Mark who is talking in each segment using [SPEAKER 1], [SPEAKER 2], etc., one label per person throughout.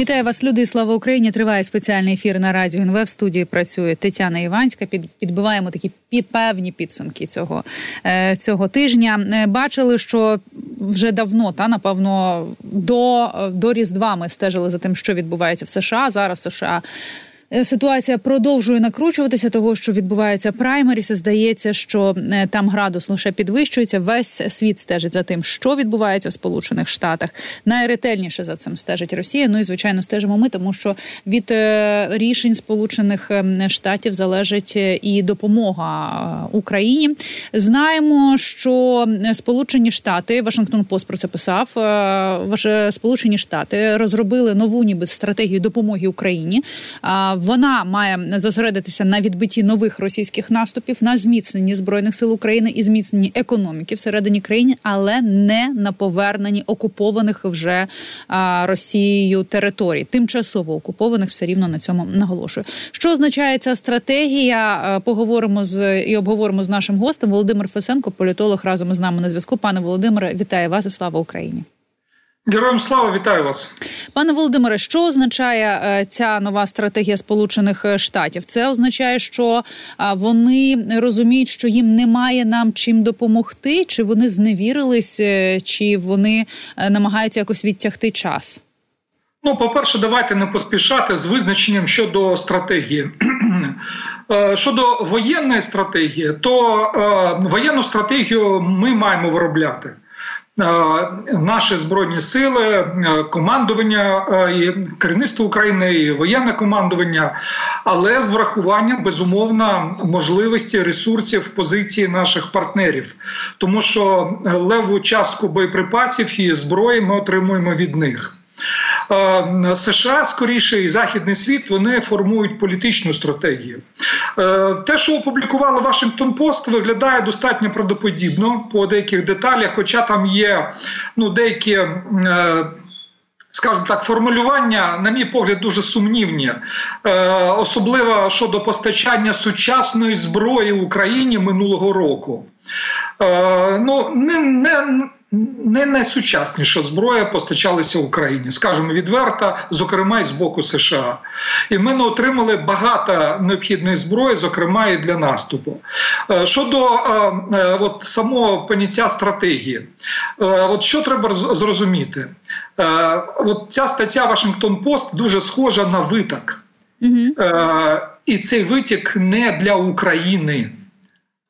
[SPEAKER 1] Вітаю вас, люди. Слава Україні! Триває спеціальний ефір на радіо НВ. В студії працює Тетяна Іванська. Під підбиваємо такі певні підсумки цього е, цього тижня. Е, бачили, що вже давно та напевно до, до Різдва ми стежили за тим, що відбувається в США. Зараз США. Е, ситуація продовжує накручуватися, того що відбувається праймеріс. Здається, що е, там градус лише підвищується. Весь світ стежить за тим, що відбувається в Сполучених Штатах. Найретельніше за цим стежить Росія. Ну і звичайно, стежимо ми, тому що від е, рішень Сполучених Штатів залежить і допомога Україні. Знаємо, що Сполучені Штати Вашингтон Пост про це писав. Сполучені Штати розробили нову ніби стратегію допомоги Україні вона має зосередитися на відбитті нових російських наступів, на зміцненні збройних сил України і зміцненні економіки всередині країни, але не на поверненні окупованих вже Росією територій, тимчасово окупованих все рівно на цьому наголошую. Що означає ця стратегія? Поговоримо з і обговоримо з нашим гостем Володимир Фесенко, політолог разом із нами на зв'язку. Пане Володимире, вітаю вас і слава Україні.
[SPEAKER 2] Героям слава вітаю вас,
[SPEAKER 1] пане Володимире. Що означає е, ця нова стратегія Сполучених е, Штатів? Це означає, що вони розуміють, що їм немає нам чим допомогти, чи вони зневірились, е, чи вони намагаються якось відтягти час?
[SPEAKER 2] Ну, по перше, давайте не поспішати з визначенням щодо стратегії. Щодо воєнної стратегії, то воєнну стратегію ми маємо виробляти. Е, наші збройні сили, е, командування е, і керівництво України, і воєнне командування, але з врахуванням безумовно можливості ресурсів позиції наших партнерів, тому що леву частку боєприпасів і зброї ми отримуємо від них. Е, США скоріше і західний світ вони формують політичну стратегію. Е, те, що опублікували Вашингтон Пост, виглядає достатньо правдоподібно по деяких деталях, хоча там є ну деякі. Е, скажімо так, формулювання, на мій погляд, дуже сумнівні, особливо щодо постачання сучасної зброї Україні минулого року. Ну, не, не, не найсучасніша зброя постачалася Україні, скажімо відверто, зокрема і з боку США. І ми не отримали багато необхідної зброї, зокрема і для наступу. Е, щодо е, е, от самого поняття стратегії, от що треба зрозуміти? От ця стаття Вашингтон Пост дуже схожа на виток. Угу. І цей витік не для України,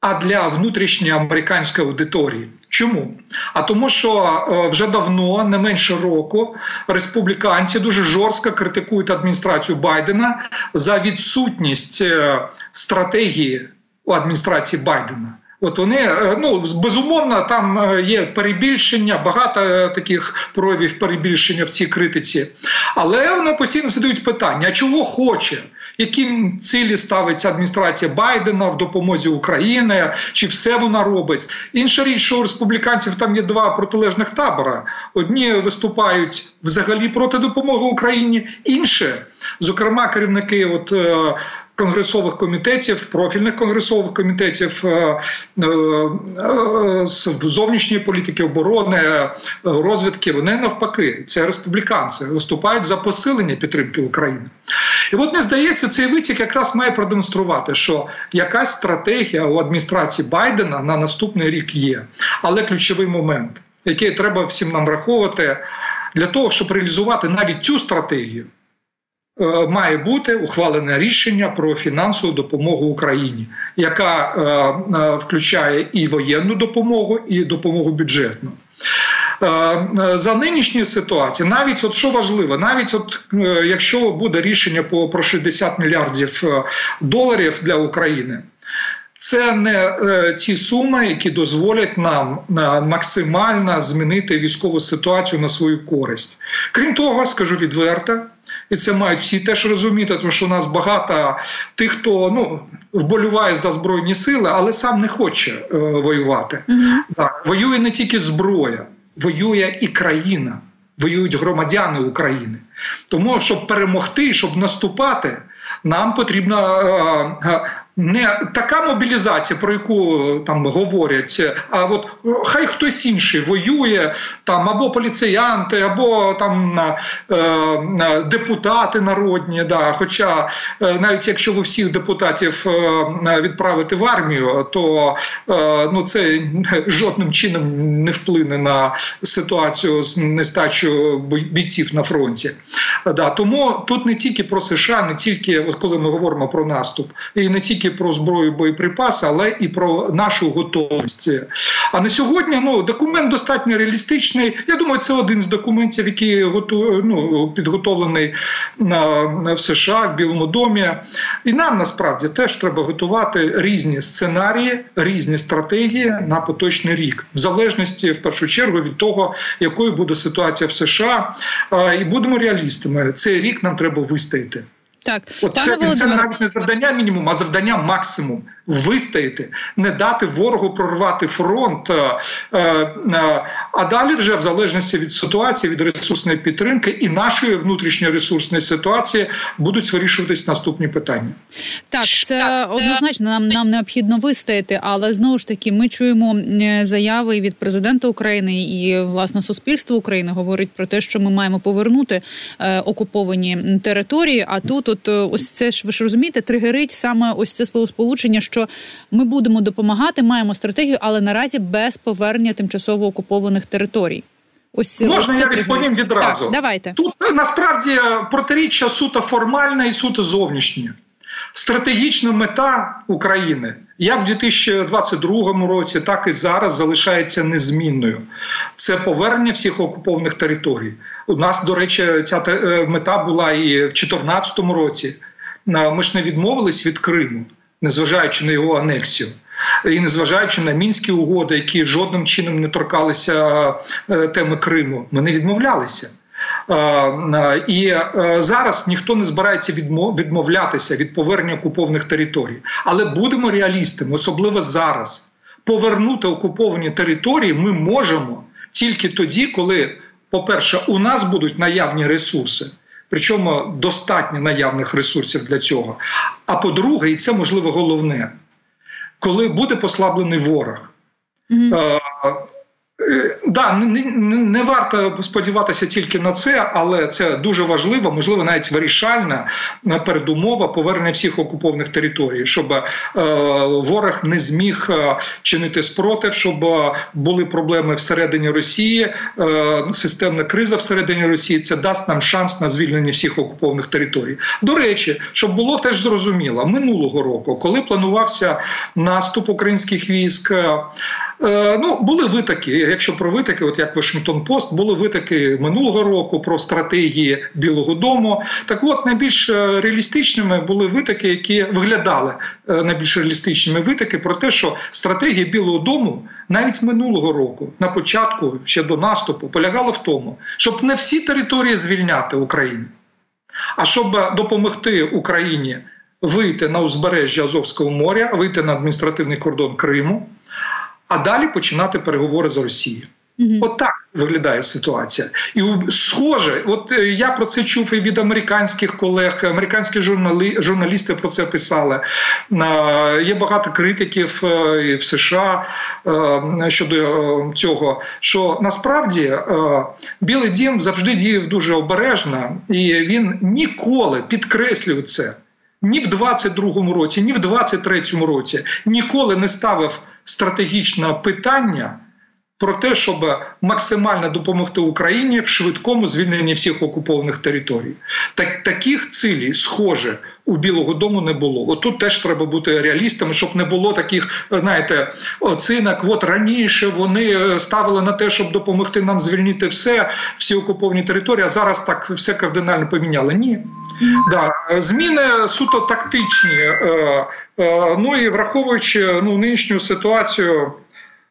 [SPEAKER 2] а для внутрішньої американської аудиторії. Чому? А тому, що е, вже давно, не менше року, республіканці дуже жорстко критикують адміністрацію Байдена за відсутність е, стратегії у адміністрації Байдена. От вони е, ну безумовно там е, є перебільшення, багато е, таких проявів перебільшення в цій критиці, але вони постійно задають питання: чого хоче, які цілі ставиться адміністрація Байдена в допомозі України, чи все вона робить? Інша річ, що у республіканців там є два протилежних табора: одні виступають взагалі проти допомоги Україні, інші, зокрема, керівники от конгресових комітетів, профільних конгресових комітетів е, е, е, з зовнішньої політики оборони, розвідки. Вони навпаки, це республіканці, виступають за посилення підтримки України. І от мені здається, цей витік якраз має продемонструвати, що якась стратегія у адміністрації Байдена на наступний рік є, але ключовий момент, який треба всім нам враховувати для того, щоб реалізувати навіть цю стратегію. Е, має бути ухвалене рішення про фінансову допомогу Україні, яка е, е, включає і воєнну допомогу, і допомогу бюджетну. За нинішньої ситуації, навіть от що важливо, навіть от якщо буде рішення по про 60 мільярдів доларів для України, це не ті суми, які дозволять нам максимально змінити військову ситуацію на свою користь. Крім того, скажу відверто і це мають всі теж розуміти, тому що у нас багато тих, хто ну вболіває за збройні сили, але сам не хоче е, воювати. Угу. Так, воює не тільки зброя, воює і країна, воюють громадяни України. Тому щоб перемогти, щоб наступати, нам потрібно е, е, не така мобілізація, про яку там говорять, а от хай хтось інший воює, там або поліціянти, або там е, депутати народні. Да. Хоча е, навіть якщо ви всіх депутатів е, відправите в армію, то е, ну це жодним чином не вплине на ситуацію з нестачою бійців на фронті. Да. Тому тут не тільки про США, не тільки от коли ми говоримо про наступ, і не тільки про зброю боєприпаси, але і про нашу готовність. А на сьогодні ну документ достатньо реалістичний. Я думаю, це один з документів, який готу, ну, підготовлений на, в США в Білому домі. І нам насправді теж треба готувати різні сценарії, різні стратегії на поточний рік, в залежності в першу чергу від того, якою буде ситуація в США, і будемо реалістами. Цей рік нам треба вистояти.
[SPEAKER 1] Так,
[SPEAKER 2] От це, це навіть не завдання мінімум, а завдання максимум вистояти, не дати ворогу прорвати фронт. Е, е, а далі, вже в залежності від ситуації, від ресурсної підтримки і нашої внутрішньої ресурсної ситуації будуть вирішуватись наступні питання.
[SPEAKER 1] Так, це однозначно нам нам необхідно вистояти, але знову ж таки ми чуємо заяви від президента України і власне суспільство України говорить про те, що ми маємо повернути е, окуповані території. А тут, от ось це ж ви ж розумієте, тригерить саме ось це словосполучення, що ми будемо допомагати, маємо стратегію, але наразі без повернення тимчасово окупованих територій.
[SPEAKER 2] Ось можна ось я відповім відразу.
[SPEAKER 1] Так, Давайте
[SPEAKER 2] тут насправді протиріччя суто формальне і суто зовнішнє. Стратегічна мета України як в 2022 році, так і зараз залишається незмінною. Це повернення всіх окупованих територій. У нас, до речі, ця е, мета була і в 2014 році. Ми ж не відмовились від Криму незважаючи на його анексію. І незважаючи на мінські угоди, які жодним чином не торкалися е, теми Криму, ми не відмовлялися. Е, е, і зараз ніхто не збирається відмовлятися від повернення окупованих територій, але будемо реалістами, особливо зараз. Повернути окуповані території ми можемо тільки тоді, коли, по-перше, у нас будуть наявні ресурси причому достатньо наявних ресурсів для цього. А по-друге, і це можливо головне, коли буде послаблений ворог. Mm-hmm. Е, да, не, варто сподіватися тільки на це, але це дуже важливо, можливо, навіть вирішальна е, передумова повернення всіх окупованих територій, щоб е, ворог не зміг чинити спротив, щоб були проблеми всередині Росії, системна криза всередині Росії. Це дасть нам шанс на звільнення всіх окупованих територій. До речі, щоб було теж зрозуміло минулого року, коли планувався наступ українських військ. Е, ну, були витоки, якщо про витоки, от як Вашингтон Пост, були витоки минулого року про стратегії Білого Дому. Так от найбільш е, реалістичними були витоки, які виглядали е, найбільш реалістичними витоки про те, що стратегія Білого Дому навіть минулого року, на початку ще до наступу, полягала в тому, щоб не всі території звільняти Україну, а щоб допомогти Україні вийти на узбережжя Азовського моря, вийти на адміністративний кордон Криму а далі починати переговори з Росією. Mm-hmm. От так виглядає ситуація, і схоже, от е, я про це чув і від американських колег. Американські журнали, журналісти про це писали. Є багато критиків е, і в США е, щодо цього. Що насправді Білий Дім завжди діяв дуже обережно, і він ніколи підкреслює це. Ні в 22-му році, ні в 23-му році ніколи не ставив стратегічне питання про те, щоб максимально допомогти Україні в швидкому звільненні всіх окупованих територій. Так таких цілей, схоже, у Білого Дому не було. От тут теж треба бути реалістами, щоб не було таких, знаєте, оцінок. От раніше вони е, ставили на те, щоб допомогти нам звільнити все, всі окуповані території. А зараз так все кардинально поміняли. Ні, да зміни суто тактичні. Е, ну і враховуючи ну нинішню ситуацію.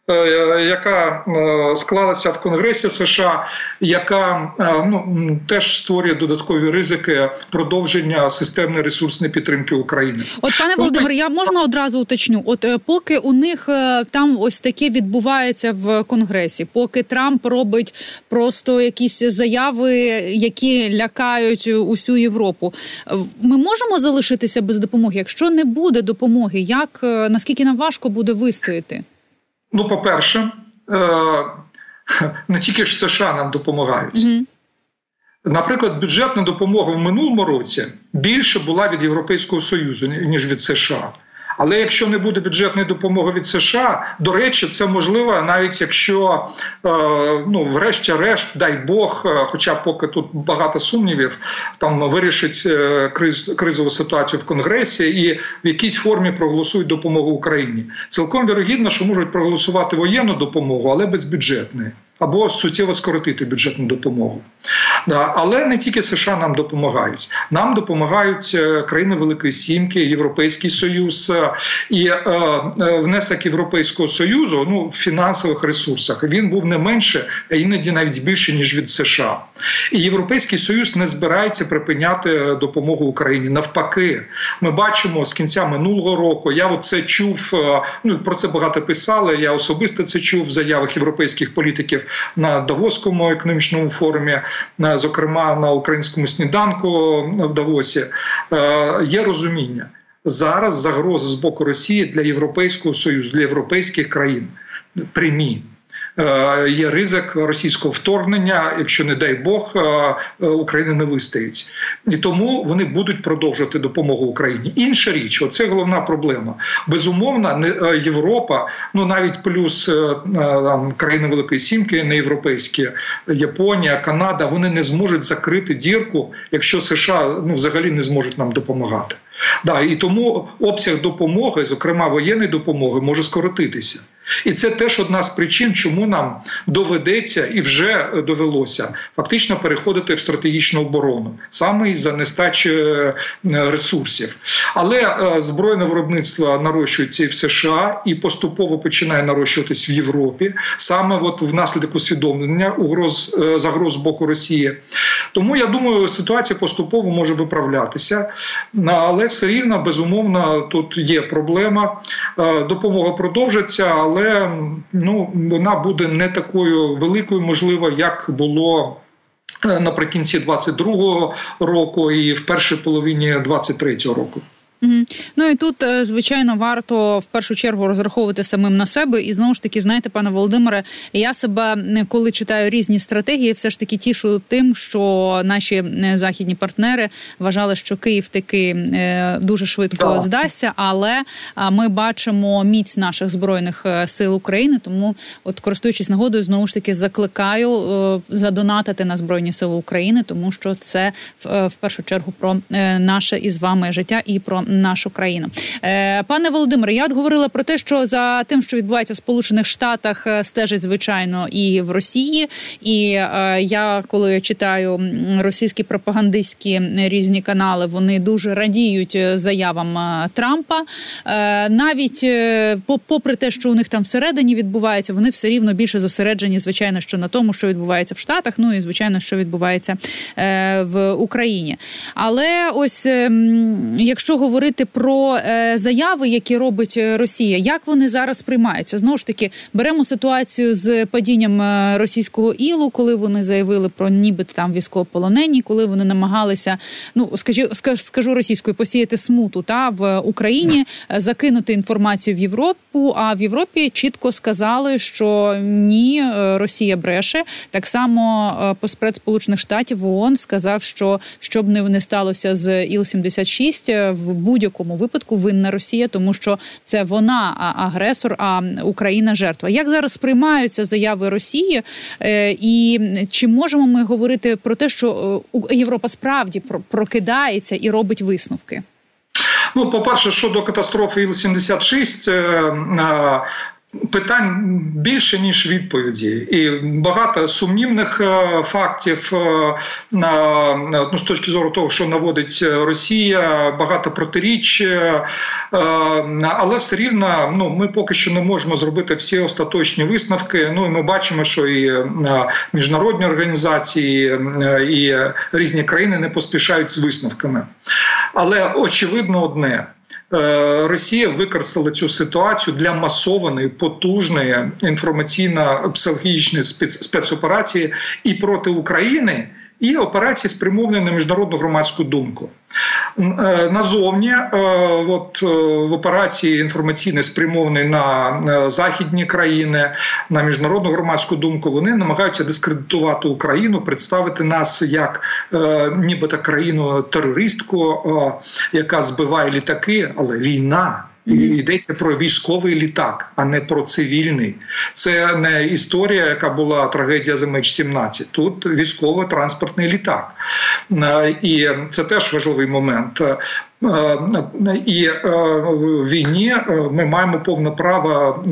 [SPEAKER 2] Е, яка е, склалася в Конгресі США, яка е, ну теж створює додаткові ризики продовження системної ресурсної підтримки України.
[SPEAKER 1] От пане Володимир, я можна одразу уточню. От поки у них там ось таке відбувається в Конгресі, поки Трамп робить просто якісь заяви, які лякають усю Європу, ми можемо залишитися без допомоги. Якщо не буде допомоги, як наскільки нам важко буде вистояти?
[SPEAKER 2] Ну, по-перше, е, не тільки ж США нам допомагають. Mm-hmm. Наприклад, бюджетна допомога в минулому році більше була від Європейського Союзу, ніж від США. Але якщо не буде бюджетної допомоги від США, до речі, це можливо, навіть якщо е, ну, врешті-решт, дай Бог, е, хоча поки тут багато сумнівів, там вирішить е, криз, кризову ситуацію в Конгресі і в якійсь формі проголосують допомогу Україні. Цілком вірогідно, що можуть проголосувати воєнну допомогу, але без бюджетної або суттєво скоротити бюджетну допомогу. Але не тільки США нам допомагають. Нам допомагають е, країни Великої Сімки, Європейський Союз е, і е, внесок Європейського союзу ну в фінансових ресурсах він був не менше, а іноді навіть більше ніж від США. І Європейський Союз не збирається припиняти допомогу Україні. Навпаки, ми бачимо з кінця минулого року. Я це чув. Ну про це багато писали. Я особисто це чув в заявах європейських політиків на Давоському економічному форумі, зокрема на українському сніданку в Давосі, е, є розуміння. Зараз загрози з боку Росії для Європейського союзу, для європейських країн прямі. Е, є ризик російського вторгнення, якщо не дай Бог е, е, Україна не вистоїть, і тому вони будуть продовжувати допомогу Україні. Інша річ, оце головна проблема. Безумовно, Європа, ну навіть плюс там, країни Великої Сімки, не європейські, Японія, Канада, вони не зможуть закрити дірку, якщо США ну взагалі не зможуть нам допомагати. Да, І тому обсяг допомоги, зокрема воєнної допомоги, може скоротитися. І це теж одна з причин, чому нам доведеться і вже довелося фактично переходити в стратегічну оборону саме із за нестачі е, ресурсів. Але е, збройне виробництво нарощується і в США і поступово починає нарощуватись в Європі, саме от внаслідок усвідомлення угроз е, загроз з боку Росії. Тому я думаю, ситуація поступово може виправлятися, але все рівно безумовно тут є проблема. Допомога продовжиться, але але ну вона буде не такою великою, можливо, як було. Е, наприкінці 22-го року і в першій половині 23-го року.
[SPEAKER 1] Угу. Ну і тут, е, звичайно, варто в першу чергу розраховувати самим на себе. І знову ж таки, знаєте, пане Володимире, я себе коли читаю різні стратегії, все ж таки тішу тим, що наші західні партнери вважали, що Київ таки е, дуже швидко да. здасться, але ми бачимо міць наших збройних е, сил України. Тому, от користуючись нагодою, знову ж таки закликаю задонатити на збройні сили України, тому що це в першу чергу про наше із вами життя і про нашу країну. Е, пане Володимире, я от говорила про те, що за тим, що відбувається в Сполучених Штатах, е, стежить звичайно і в Росії. І е, я коли читаю російські пропагандистські різні канали, вони дуже радіють заявам Трампа. Навіть попри те, що у них там всередині відбувається, вони все рівно більше зосереджені, звичайно, що на тому, що відбувається в Штатах, ну і звичайно, що відбувається в Україні. Але ось ем, якщо говорити говорити про е, заяви, які робить е, Росія, як вони зараз приймаються? Знову ж таки, беремо ситуацію з падінням е, російського ілу, коли вони заявили про нібито там військовополонені, коли вони намагалися, ну скажу, скажу російською, посіяти смуту та в Україні, закинути інформацію в Європу. А в Європі чітко сказали, що ні, Росія бреше. Так само поспред Сполучених Штатів ООН сказав, що щоб не сталося з Іл 76 в будь-якому випадку винна Росія, тому що це вона агресор, а Україна жертва. Як зараз сприймаються заяви Росії, е, і чи можемо ми говорити про те, що е, Європа справді прокидається і робить висновки?
[SPEAKER 2] Ну, по перше, щодо катастрофи Іл-76, Питань більше ніж відповіді, і багато сумнівних е, фактів е, ну, з точки зору того, що наводить Росія, багато протиріч, е, але все рівно ну ми поки що не можемо зробити всі остаточні висновки. Ну і ми бачимо, що і міжнародні організації і різні країни не поспішають з висновками. Але очевидно, одне. Е, Росія використала цю ситуацію для масованої потужної інформаційно-психологічної спецоперації і проти України і операції спрямовані на міжнародну громадську думку. Е, назовні, е, от е, в операції інформаційної спрямовані на західні країни, на міжнародну громадську думку, вони намагаються дискредитувати Україну, представити нас як нібито країну терористку, яка збиває літаки, але війна. І йдеться про військовий літак, а не про цивільний. Це не історія, яка була трагедія за меч 17 Тут військово-транспортний літак, е, і це теж важливий момент. Е, і е, в війні ми маємо повне право.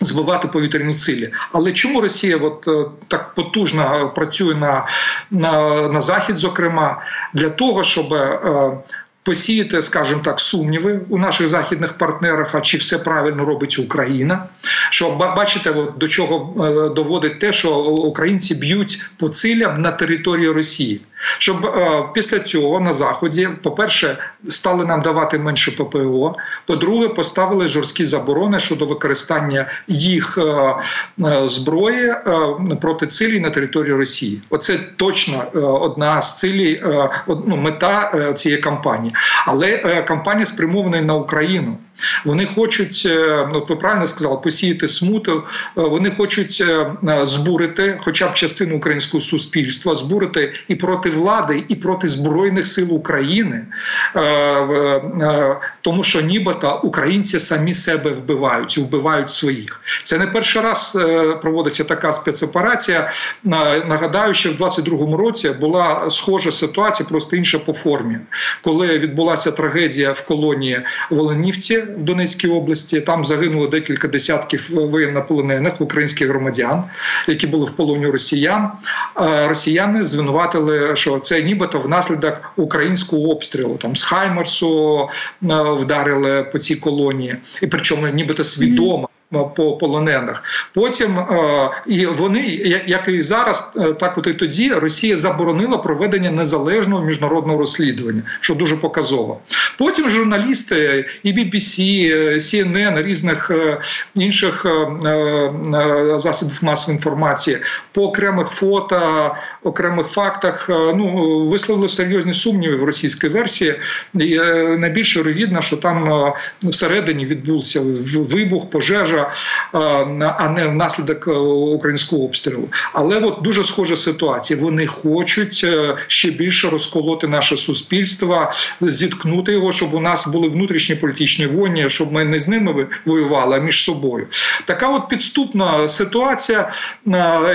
[SPEAKER 2] Збивати повітряні цілі, але чому Росія от так потужно працює на на, на захід? Зокрема, для того, щоб посіяти, скажімо так, сумніви у наших західних партнерів, а чи все правильно робить Україна. Що бачите, от, до чого е, доводить те, що українці б'ють по цілям на території Росії щоб е, після цього на заході, по-перше, стали нам давати менше ППО. По-друге, поставили жорсткі заборони щодо використання їх е, е, зброї е, проти цілей на території Росії. Оце точно е, одна з цілей, е, ну, мета цієї кампанії. Але кампанія спрямована на Україну. Вони хочуть, ну ви правильно сказали, посіяти смуту. Вони хочуть збурити, хоча б частину українського суспільства, збурити і проти влади і проти збройних сил України, е, е, тому що нібито українці самі себе вбивають вбивають своїх. Це не перший раз е, проводиться така спецоперація. Нагадаю, що в 22-му році була схожа ситуація, просто інша по формі, коли відбулася трагедія в колонії Волонівці в Донецькій області. Там загинуло декілька десятків воєннополонених українських громадян, які були в полоні росіян. Росіяни звинуватили що це нібито внаслідок українського обстрілу там з Хаймерсу е, вдарили по цій колонії, і причому нібито свідомо. Е, по полонених. Потім е, і вони, як і зараз, е, так от і тоді Росія заборонила проведення незалежного міжнародного розслідування, що дуже показово. Потім журналісти і BBC, CNN, різних інших засобів масової інформації по окремих фото, окремих фактах ну висловили серйозні сумніви в російській версії. І Найбільш вірогідно, що там всередині відбувся вибух, пожежа ворожа, а не внаслідок е, українського обстрілу. Але от дуже схожа ситуація. Вони хочуть е, ще більше розколоти наше суспільство, зіткнути його, щоб у нас були внутрішні політичні воїни, щоб ми не з ними воювали, а між собою. Така от підступна ситуація,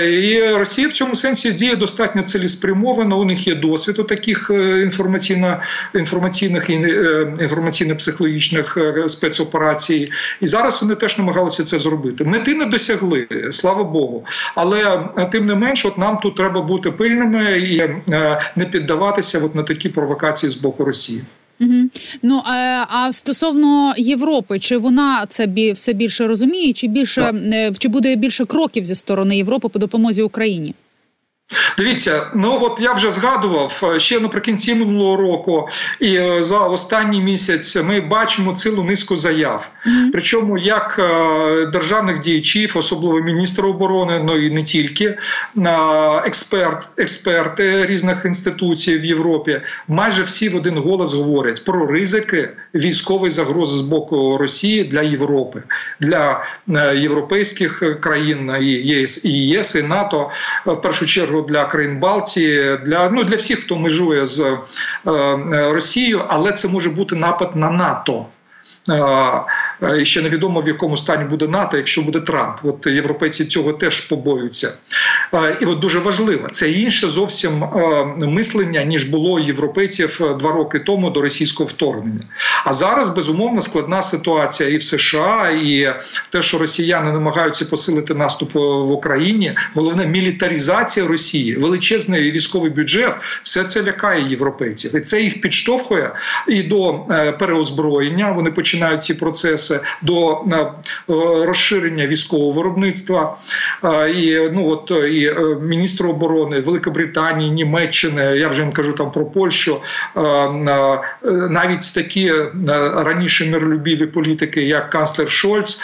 [SPEAKER 2] і Росія в цьому сенсі діє достатньо цілеспрямовано. У них є досвід у таких е, інформаційно інформаційних і інформаційно-психологічних спецоперацій. І зараз вони теж намагалися намагалися це зробити. Мети не досягли, слава Богу. Але е, тим не менш, от нам тут треба бути пильними і е, не піддаватися от на такі провокації з боку Росії.
[SPEAKER 1] Угу. Ну а, е, а стосовно Європи, чи вона це бі все більше розуміє, чи більше чи буде більше кроків зі сторони Європи по допомозі Україні?
[SPEAKER 2] Дивіться, ну от я вже згадував е, ще наприкінці минулого року, і е, за останній місяць ми бачимо цілу низку заяв. Mm-hmm. Причому як е, державних діячів, особливо міністра оборони, ну і не тільки експерт, експерти різних інституцій в Європі, майже всі в один голос говорять про ризики військової загрози з боку Росії для Європи, для європейських країн і ЄС і ЄС і НАТО в першу чергу для країн Балтії, для ну для всіх, хто межує з е, Росією, але це може бути напад на НАТО. Е, І ще невідомо в якому стані буде НАТО, якщо буде Трамп. От європейці цього теж побоюються. І от дуже важливо, це інше зовсім мислення ніж було європейців два роки тому до російського вторгнення. А зараз безумовно складна ситуація і в США, і те, що росіяни намагаються посилити наступ в Україні. Головне мілітарізація Росії, величезний військовий бюджет, все це лякає європейців, і це їх підштовхує і до е, переозброєння. Вони починають ці процеси до е, розширення військового виробництва. І ну от і е, міністр оборони Великобританії, Німеччини, я вже не кажу там про Польщу, навіть такі раніше миролюбіві політики, як канцлер Шольц,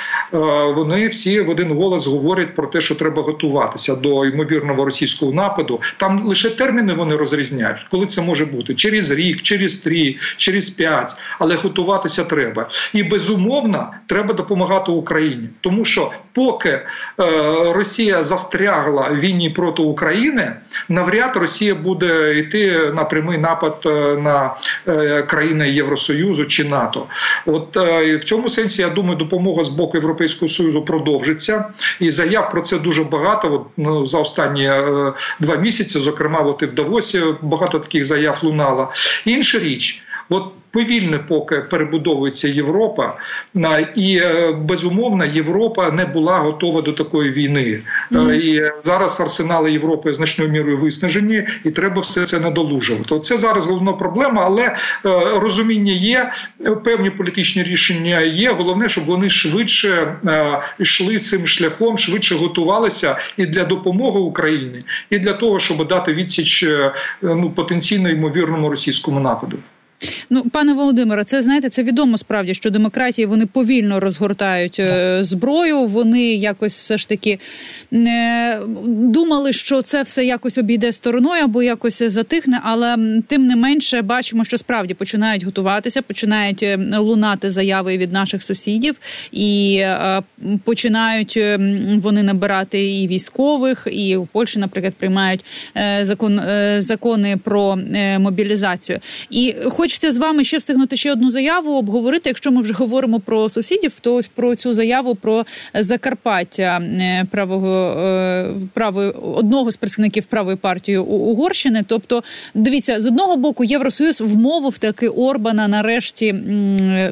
[SPEAKER 2] вони всі в один голос говорять про те, що треба готуватися до ймовірного російського нападу. Там лише терміни вони розрізняють, коли це може бути через рік, через три, через п'ять, але готуватися треба. І безумовно треба допомагати Україні, тому що поки е, Росія застрягла в війні проти України, навряд Росія буде йти на прямий напад е, на е, країни Євросоюзу чи НАТО. От в цьому сенсі я думаю, допомога з боку Європейського союзу продовжиться, і заяв про це дуже багато. От, ну, за останні два місяці, зокрема, от і в Давосі багато таких заяв лунало. Інша річ. От повільно поки перебудовується Європа, і е, безумовно Європа не була готова до такої війни. Mm-hmm. І зараз арсенали Європи значною мірою виснажені, і треба все це надолужувати. Це зараз головна проблема, але е, розуміння є, певні політичні рішення є. Головне, щоб вони швидше йшли цим шляхом, швидше готувалися і для допомоги Україні, і для того, щоб дати відсіч ну потенційно ймовірному російському нападу.
[SPEAKER 1] Ну, пане Володимире, це знаєте, це відомо справді, що демократії вони повільно розгортають е, зброю. Вони якось все ж таки е, думали, що це все якось обійде стороною або якось затихне. Але тим не менше бачимо, що справді починають готуватися, починають е, лунати заяви від наших сусідів, і е, починають вони набирати і військових, і в Польщі, наприклад, приймають закон закони про мобілізацію. І хочеться з вами ще встигнути ще одну заяву обговорити. Якщо ми вже говоримо про сусідів, то ось про цю заяву про Закарпаття е, правого е, правої одного з представників правої партії Угорщини. Тобто, дивіться, з одного боку, Євросоюз вмовив таки Орбана нарешті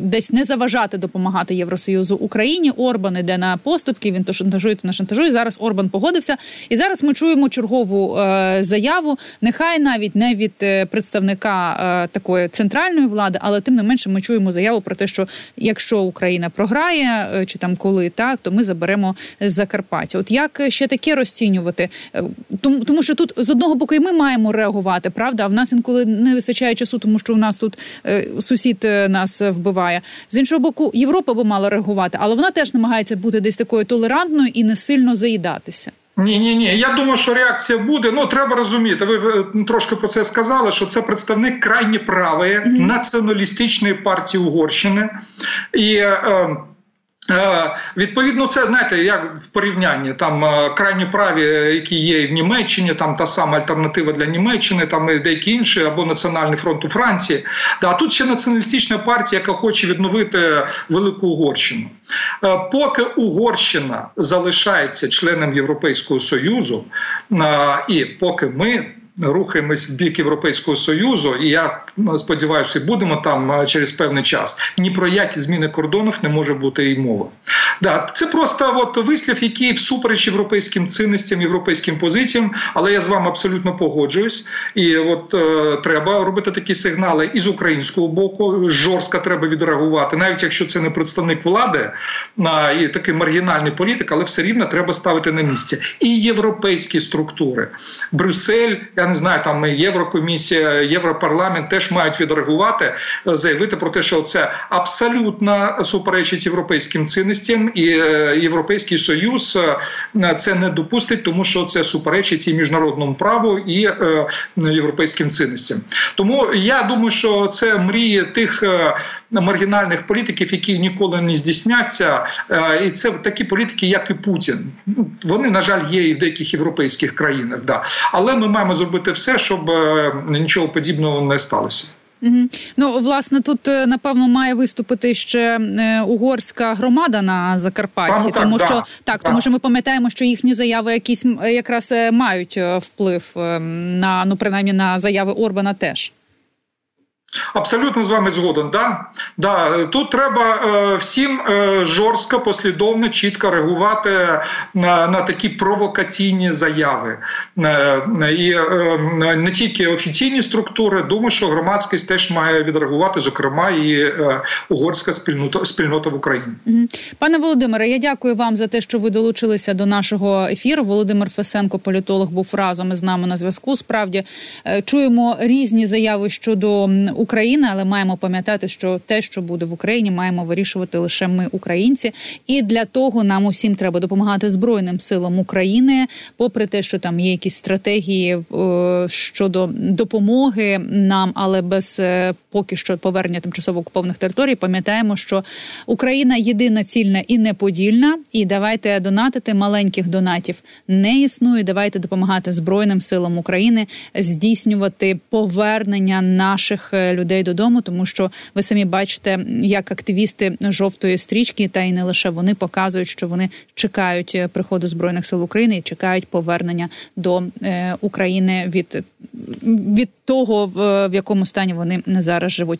[SPEAKER 1] десь не заважати допомагати Євросоюзу Україні. Орбан іде на поступки. Він то шантажує, то не шантажує. Зараз Орбан погодився, і зараз ми чуємо чергову е, заяву. Нехай навіть не від представника такої центральної влади, але тим не менше ми чуємо заяву про те, що якщо Україна програє е, чи там коли так, то ми заберемо Закарпаття. От як ще таке розцінювати? Е, тому, тому що тут з одного боку і ми маємо реагувати, правда? А в нас інколи не вистачає часу, тому що у нас тут е, сусід нас вбиває. З іншого боку, Європа би мала реагувати, але вона теж намагається бути десь такою толерантною і не сильно заїдатися.
[SPEAKER 2] Ні, ні, ні. Я думаю, що реакція буде. Ну треба розуміти. Ви трошки про це сказали. Що це представник крайні правої mm-hmm. націоналістичної партії Угорщини і. Е, Е, відповідно, це знаєте, як в порівнянні там е, крайні праві, які є в Німеччині, там та сама альтернатива для Німеччини, там і деякі інші, або Національний фронт у Франції. Да, тут ще націоналістична партія, яка хоче відновити велику Угорщину. Е, поки Угорщина залишається членом Європейського союзу, і поки ми рухаємось в бік Європейського союзу, і я сподіваюся, будемо там е, через певний час. Ні про які зміни кордонів не може бути і мови. Да, це просто от вислів, який всупереч європейським цінностям, європейським позиціям, але я з вами абсолютно погоджуюсь. І от е, треба робити такі сигнали і з українського боку. Жорстко треба відреагувати, навіть якщо це не представник влади а, і такий маргінальний політик, але все рівно треба ставити на місце і європейські структури. Брюссель, не знаю, там Єврокомісія, Європарламент теж мають відреагувати, е, заявити про те, що це абсолютно суперечить європейським цінностям, і е, Європейський Союз е, це не допустить, тому що це суперечить і міжнародному праву і європейським цінностям. Тому я думаю, що це мрії тих маргінальних політиків, які ніколи не здійсняться, і це такі політики, як і Путін. Вони на жаль є і в деяких європейських країнах. Да. Але ми маємо зробити все, щоб е, нічого подібного не сталося.
[SPEAKER 1] Угу. Ну власне тут е, напевно має виступити ще е, угорська громада на Закарпатті,
[SPEAKER 2] так,
[SPEAKER 1] тому що
[SPEAKER 2] да,
[SPEAKER 1] так,
[SPEAKER 2] да.
[SPEAKER 1] тому що ми пам'ятаємо, що їхні заяви якісь якраз мають вплив на ну принаймні на заяви Орбана теж.
[SPEAKER 2] Абсолютно з вами згоден. Да? Да. Тут треба е, всім е, жорстко, послідовно, чітко реагувати на, на такі провокаційні заяви. Е, і не тільки офіційні структури, думаю, що громадськість теж має відреагувати, зокрема, і угорська спільнота спільнота в Україні.
[SPEAKER 1] Пане Володимире, я дякую вам за те, що ви долучилися до нашого ефіру. Володимир Фесенко, політолог, був разом із нами на зв'язку. Справді чуємо різні заяви щодо України, але маємо пам'ятати, що те, що буде в Україні, маємо вирішувати лише ми, українці, і для того нам усім треба допомагати збройним силам України, попри те, що там є якісь стратегії е, щодо допомоги нам, але без е, поки що повернення тимчасово окупованих територій. Пам'ятаємо, що Україна єдина цільна і неподільна. І давайте донатити маленьких донатів не існує. Давайте допомагати збройним силам України здійснювати повернення наших е, людей додому, тому що ви самі бачите, як активісти жовтої стрічки, та й не лише вони показують, що вони чекають е, приходу збройних сил України і чекають повернення до е, України від, від того, в, в якому стані вони зараз живуть.